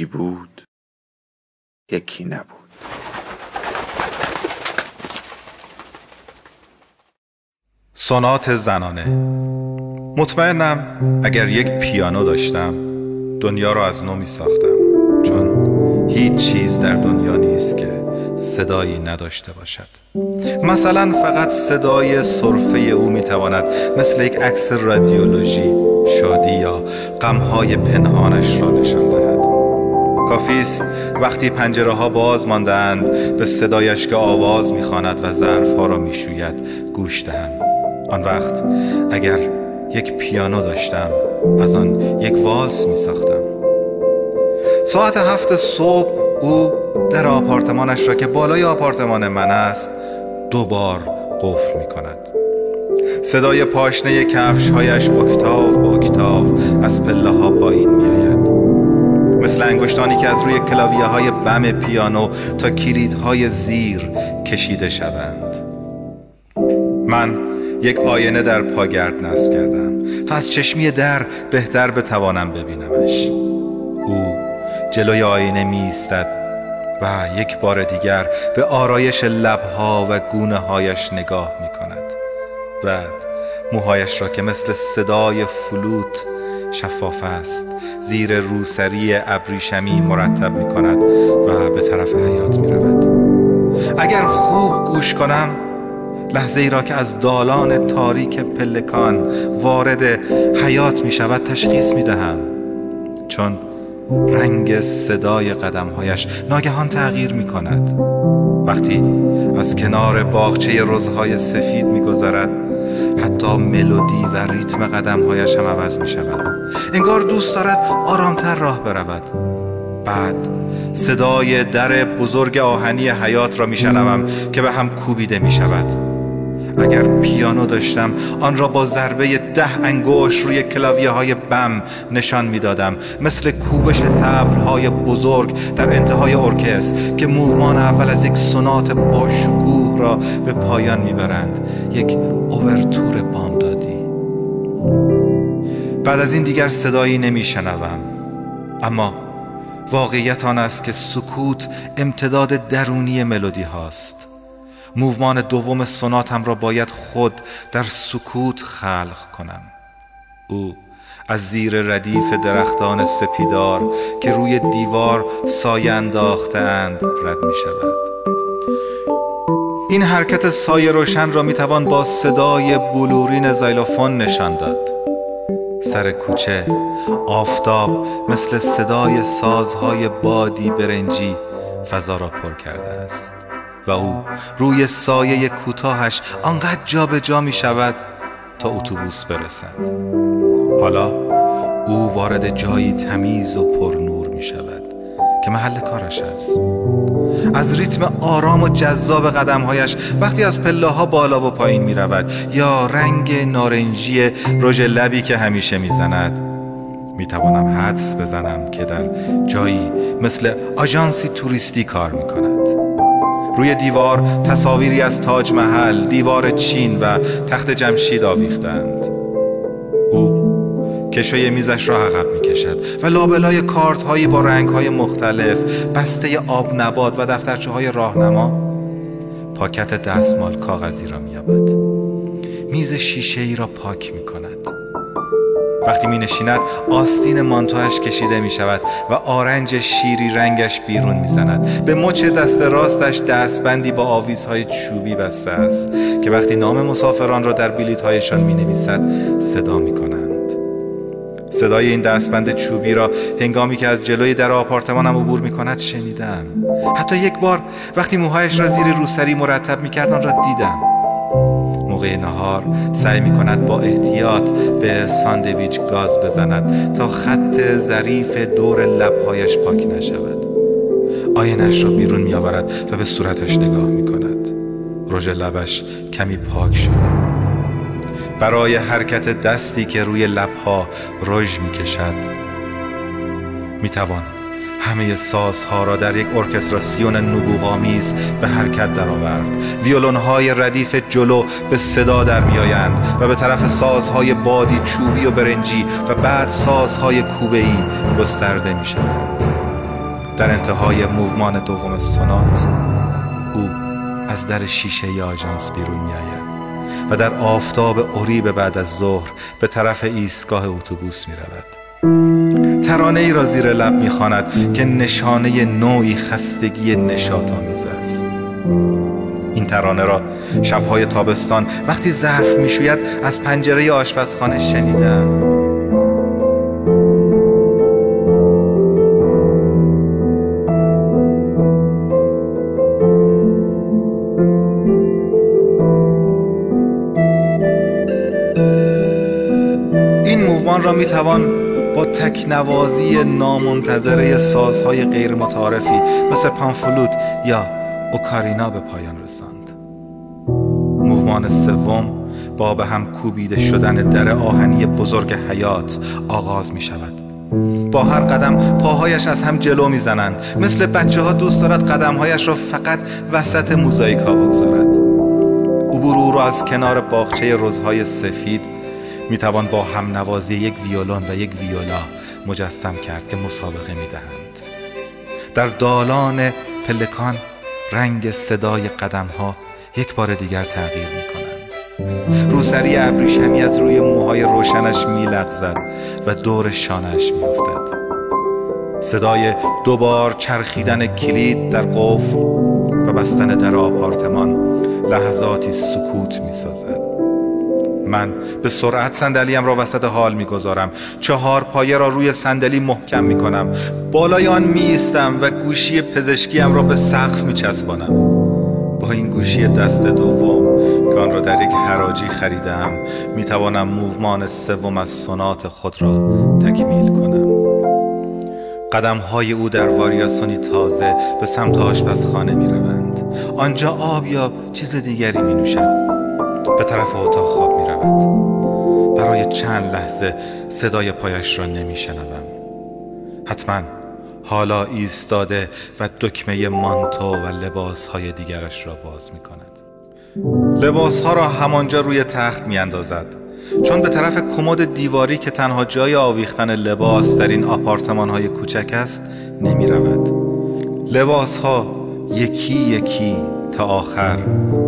یکی بود یکی نبود. سونات زنانه. مطمئنم اگر یک پیانو داشتم دنیا را از نو می ساختم چون هیچ چیز در دنیا نیست که صدایی نداشته باشد. مثلا فقط صدای صرفه او می تواند مثل یک عکس رادیولوژی شادی یا غمهای پنهانش را نشان دهد. کافی است. وقتی پنجره ها باز ماندند به صدایش که آواز می‌خواند و ظرف ها را می‌شوید گوش دهم آن وقت اگر یک پیانو داشتم از آن یک والس می ساختم ساعت هفت صبح او در آپارتمانش را که بالای آپارتمان من است دو بار قفل می کند صدای پاشنه کفش هایش اکتاف با اکتاف از پله ها پایین می آید مثل انگشتانی که از روی کلاویه های بم پیانو تا کلیدهای زیر کشیده شوند. من یک آینه در پاگرد نصب کردم تا از چشمی در بهتر بتوانم ببینمش. او جلوی آینه می و یک بار دیگر به آرایش لبها و گونه هایش نگاه می کند بعد موهایش را که مثل صدای فلوت شفاف است زیر روسری ابریشمی مرتب می کند و به طرف حیات می رود اگر خوب گوش کنم لحظه ای را که از دالان تاریک پلکان وارد حیات می شود تشخیص می دهم چون رنگ صدای قدمهایش ناگهان تغییر می کند وقتی از کنار باغچه روزهای سفید می گذرد حتی ملودی و ریتم قدمهایش هم عوض می شود انگار دوست دارد آرامتر راه برود. بعد صدای در بزرگ آهنی حیات را میشنوم که به هم کوبیده می شود اگر پیانو داشتم آن را با ضربه ده انگوش روی کلاویه های بم نشان می‌دادم مثل کوبش تبل های بزرگ در انتهای ارکست که موومان اول از یک سونات باشکوه را به پایان می‌برند. یک اوورتور بامدادی. بعد از این دیگر صدایی نمیشنوم. اما واقعیت آن است که سکوت امتداد درونی ملودی هاست. موومان دوم سوناتم را باید خود در سکوت خلق کنم. او از زیر ردیف درختان سپیدار که روی دیوار سایه انداختند رد می شود این حرکت سایه روشن را می توان با صدای بلورین زایلوفون نشان داد. سر کوچه آفتاب مثل صدای سازهای بادی برنجی فضا را پر کرده است. و او روی سایه کوتاهش آنقدر جابجا جا می شود تا اتوبوس برسد. حالا او وارد جایی تمیز و پرنور می شود که محل کارش است. از ریتم آرام و جذاب قدمهایش وقتی از پله ها بالا و پایین می رود یا رنگ نارنجی رژ لبی که همیشه می زند می توانم حدس بزنم که در جایی مثل آژانسی توریستی کار می کند. روی دیوار تصاویری از تاج محل، دیوار چین و تخت جمشید آویختند. او کشوی میزش را عقب می کشد و لابلای کارت هایی با رنگ های مختلف بسته آب نبات و دفترچه های راهنما پاکت دستمال کاغذی را مییابد. میز شیشه ای را پاک می کند وقتی می نشیند آستین مانتوهش کشیده می شود و آرنج شیری رنگش بیرون می زند به مچ دست راستش دستبندی با آویزهای چوبی بسته است که وقتی نام مسافران را در بلیط هایشان می نویسد صدا می کنند صدای این دستبند چوبی را هنگامی که از جلوی در آپارتمانم عبور می کند شنیدم. حتی یک بار وقتی موهایش را زیر روسری مرتب می کرد آن را دیدم. موقع نهار سعی می کند با احتیاط به ساندویچ گاز بزند تا خط ظریف دور لبهایش پاک نشود. آینش را بیرون می آورد و به صورتش نگاه می کند رژ لبش کمی پاک شده. برای حرکت دستی که روی لبها رژ می کشد می توان همه سازها را در یک ارکستراسیون نبوغامیز به حرکت درآورد. های ردیف جلو به صدا در میآیند و به طرف سازهای بادی چوبی و برنجی و بعد سازهای کوبه‌ای گسترده می شوند در انتهای موومان دوم سونات او از در شیشه آژانس بیرون می آید و در آفتاب اریب بعد از ظهر به طرف ایستگاه اتوبوس می رود ترانه ای را زیر لب می‌خواند که نشانه نوعی خستگی نشاط آمیز است. این ترانه را شبهای تابستان وقتی ظرف می‌شوید از پنجره آشپزخانه شنیدم. با تکنوازی نامنتظره سازهای غیر متعارفی مثل پانفلوت یا اوکارینا به پایان رساند. موومان سوم با به هم کوبیده شدن در آهنی بزرگ حیات آغاز می شود. با هر قدم پاهایش از هم جلو می‌زنند مثل بچه ها دوست دارد قدمهایش را فقط وسط موزاییک ها بگذارد. عبور او را از کنار باغچه روزهای سفید می توان با هم نوازی یک ویولون و یک ویولا مجسم کرد که مسابقه می دهند در دالان پلکان رنگ صدای قدم ها یک بار دیگر تغییر می کنند روسری ابریشمی از روی موهای روشنش می لغزد و دور شانش می افتد. صدای دوبار چرخیدن کلید در قفل و بستن در آپارتمان لحظاتی سکوت می سازد من به سرعت صندلیم را وسط حال می‌گذارم. چهار پایه را روی صندلی محکم می‌کنم. بالای آن میستم و گوشی پزشکیم را به سقف میچسبانم. با این گوشی دست دوم که آن را در یک حراجی خریدم می‌توانم موومان سوم از سنات خود را تکمیل کنم. قدم های او در واریاسونی تازه به سمت آشپزخانه می روند. آنجا آب یا چیز دیگری می نوشد به طرف اتاق خواب می رود برای چند لحظه صدای پایش را نمی شنوم حتما حالا ایستاده و دکمه مانتو و لباس های دیگرش را باز می کند لباس ها را همانجا روی تخت می اندازد چون به طرف کمد دیواری که تنها جای آویختن لباس در این آپارتمان های کوچک است نمی رود لباس ها یکی یکی تا آخر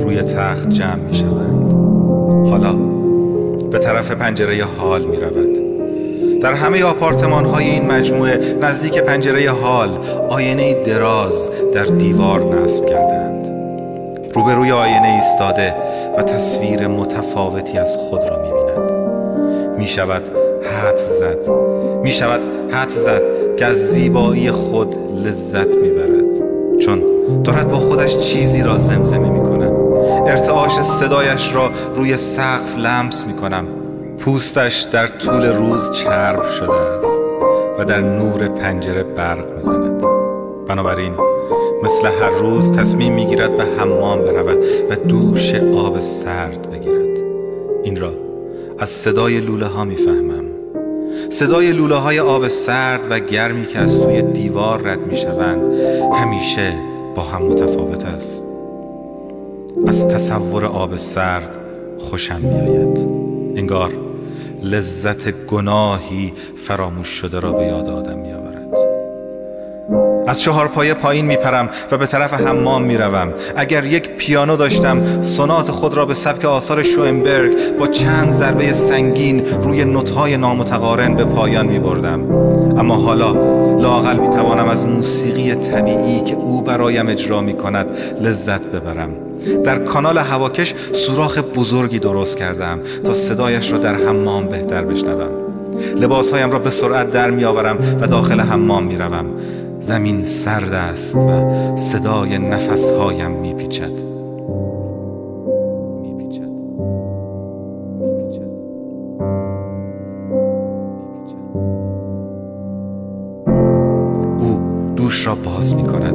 روی تخت جمع می شوند. حالا به طرف پنجره حال می رود. در همه آپارتمان های این مجموعه نزدیک پنجره حال آینه دراز در دیوار نصب کردند روبروی آینه ایستاده و تصویر متفاوتی از خود را می بیند. می شود حد زد. می شود حد زد که از زیبایی خود لذت می برد دارد با خودش چیزی را زمزمه می کند. ارتعاش صدایش را روی سقف لمس می کنم. پوستش در طول روز چرب شده است و در نور پنجره برق می‌زند بنابراین مثل هر روز تصمیم می‌گیرد به حمام برود و دوش آب سرد بگیرد. این را از صدای لوله ها می‌فهمم صدای لوله های آب سرد و گرمی که از توی دیوار رد می شوند همیشه با هم متفاوت است. از تصور آب سرد خوشم میآید. انگار لذت گناهی فراموش شده را به یاد آدم می از چهار پایه پایین میپرم و به طرف حمام می‌روم. اگر یک پیانو داشتم سونات خود را به سبک آثار شوئنبرگ با چند ضربه سنگین روی نوتهای نامتقارن به پایان میبردم. اما حالا لاقل می‌توانم از موسیقی طبیعی که او برایم اجرا می کند لذت ببرم. در کانال هواکش سوراخ بزرگی درست کردم تا صدایش را در حمام بهتر بشنوم. لباسهایم را به سرعت در می آورم و داخل حمام می روم. زمین سرد است و صدای نفسهایم می پیچد. را باز می‌کند.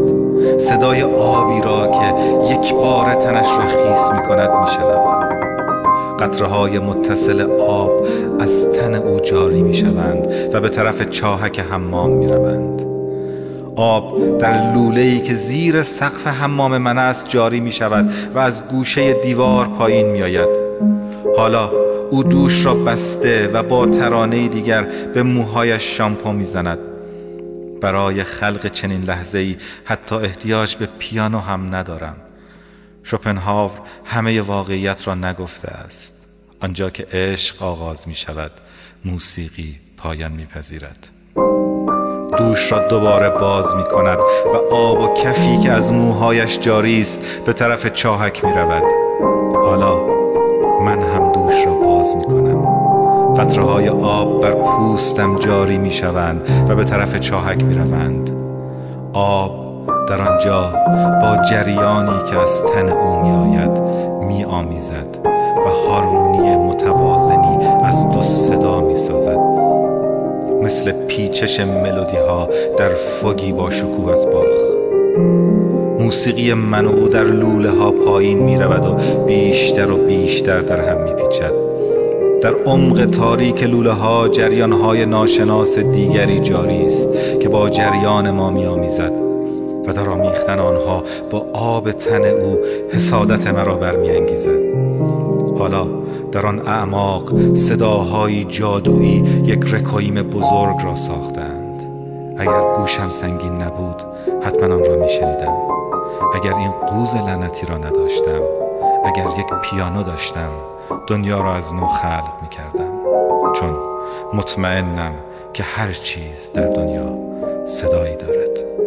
صدای آبی را که یک بار تنش را خیس می کند می شنود قطره های متصل آب از تن او جاری می شوند و به طرف چاهک حمام می روند آب در لوله ای که زیر سقف حمام من است جاری می شود و از گوشه دیوار پایین می آید حالا او دوش را بسته و با ترانه دیگر به موهایش شامپو می زند برای خلق چنین لحظه ای حتی احتیاج به پیانو هم ندارم. شوپنهاور همه واقعیت را نگفته است. آنجا که عشق آغاز می شود موسیقی پایان می پذیرد دوش را دوباره باز می کند و آب و کفی که از موهایش جاری است به طرف چاهک می رود حالا من هم دوش را باز می کنم قطره های آب بر پوستم جاری می شوند و به طرف چاهک می روند آب در آنجا با جریانی که از تن او می آید می آمیزد و هارمونی متوازنی از دو صدا می سازد مثل پیچش ملودی ها در فوگی با شکوه از باخ موسیقی من او در لوله ها پایین می رود و بیشتر و بیشتر در هم می پیچد در عمق تاریک لوله ها جریان های ناشناس دیگری جاری است که با جریان ما می آمیزد و در آمیختن آنها با آب تن او حسادت مرا برمیانگیزد. حالا در آن اعماق صداهای جادویی یک رکاییم بزرگ را ساختند. اگر گوشم سنگین نبود حتما آن را میشنیدم. اگر این قوز لعنتی را نداشتم اگر یک پیانو داشتم دنیا را از نو خلق می کردم چون مطمئنم که هر چیز در دنیا صدایی دارد.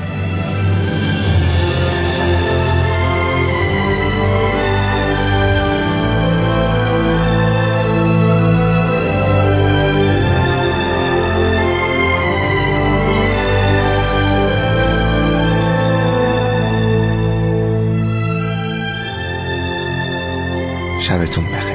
总来。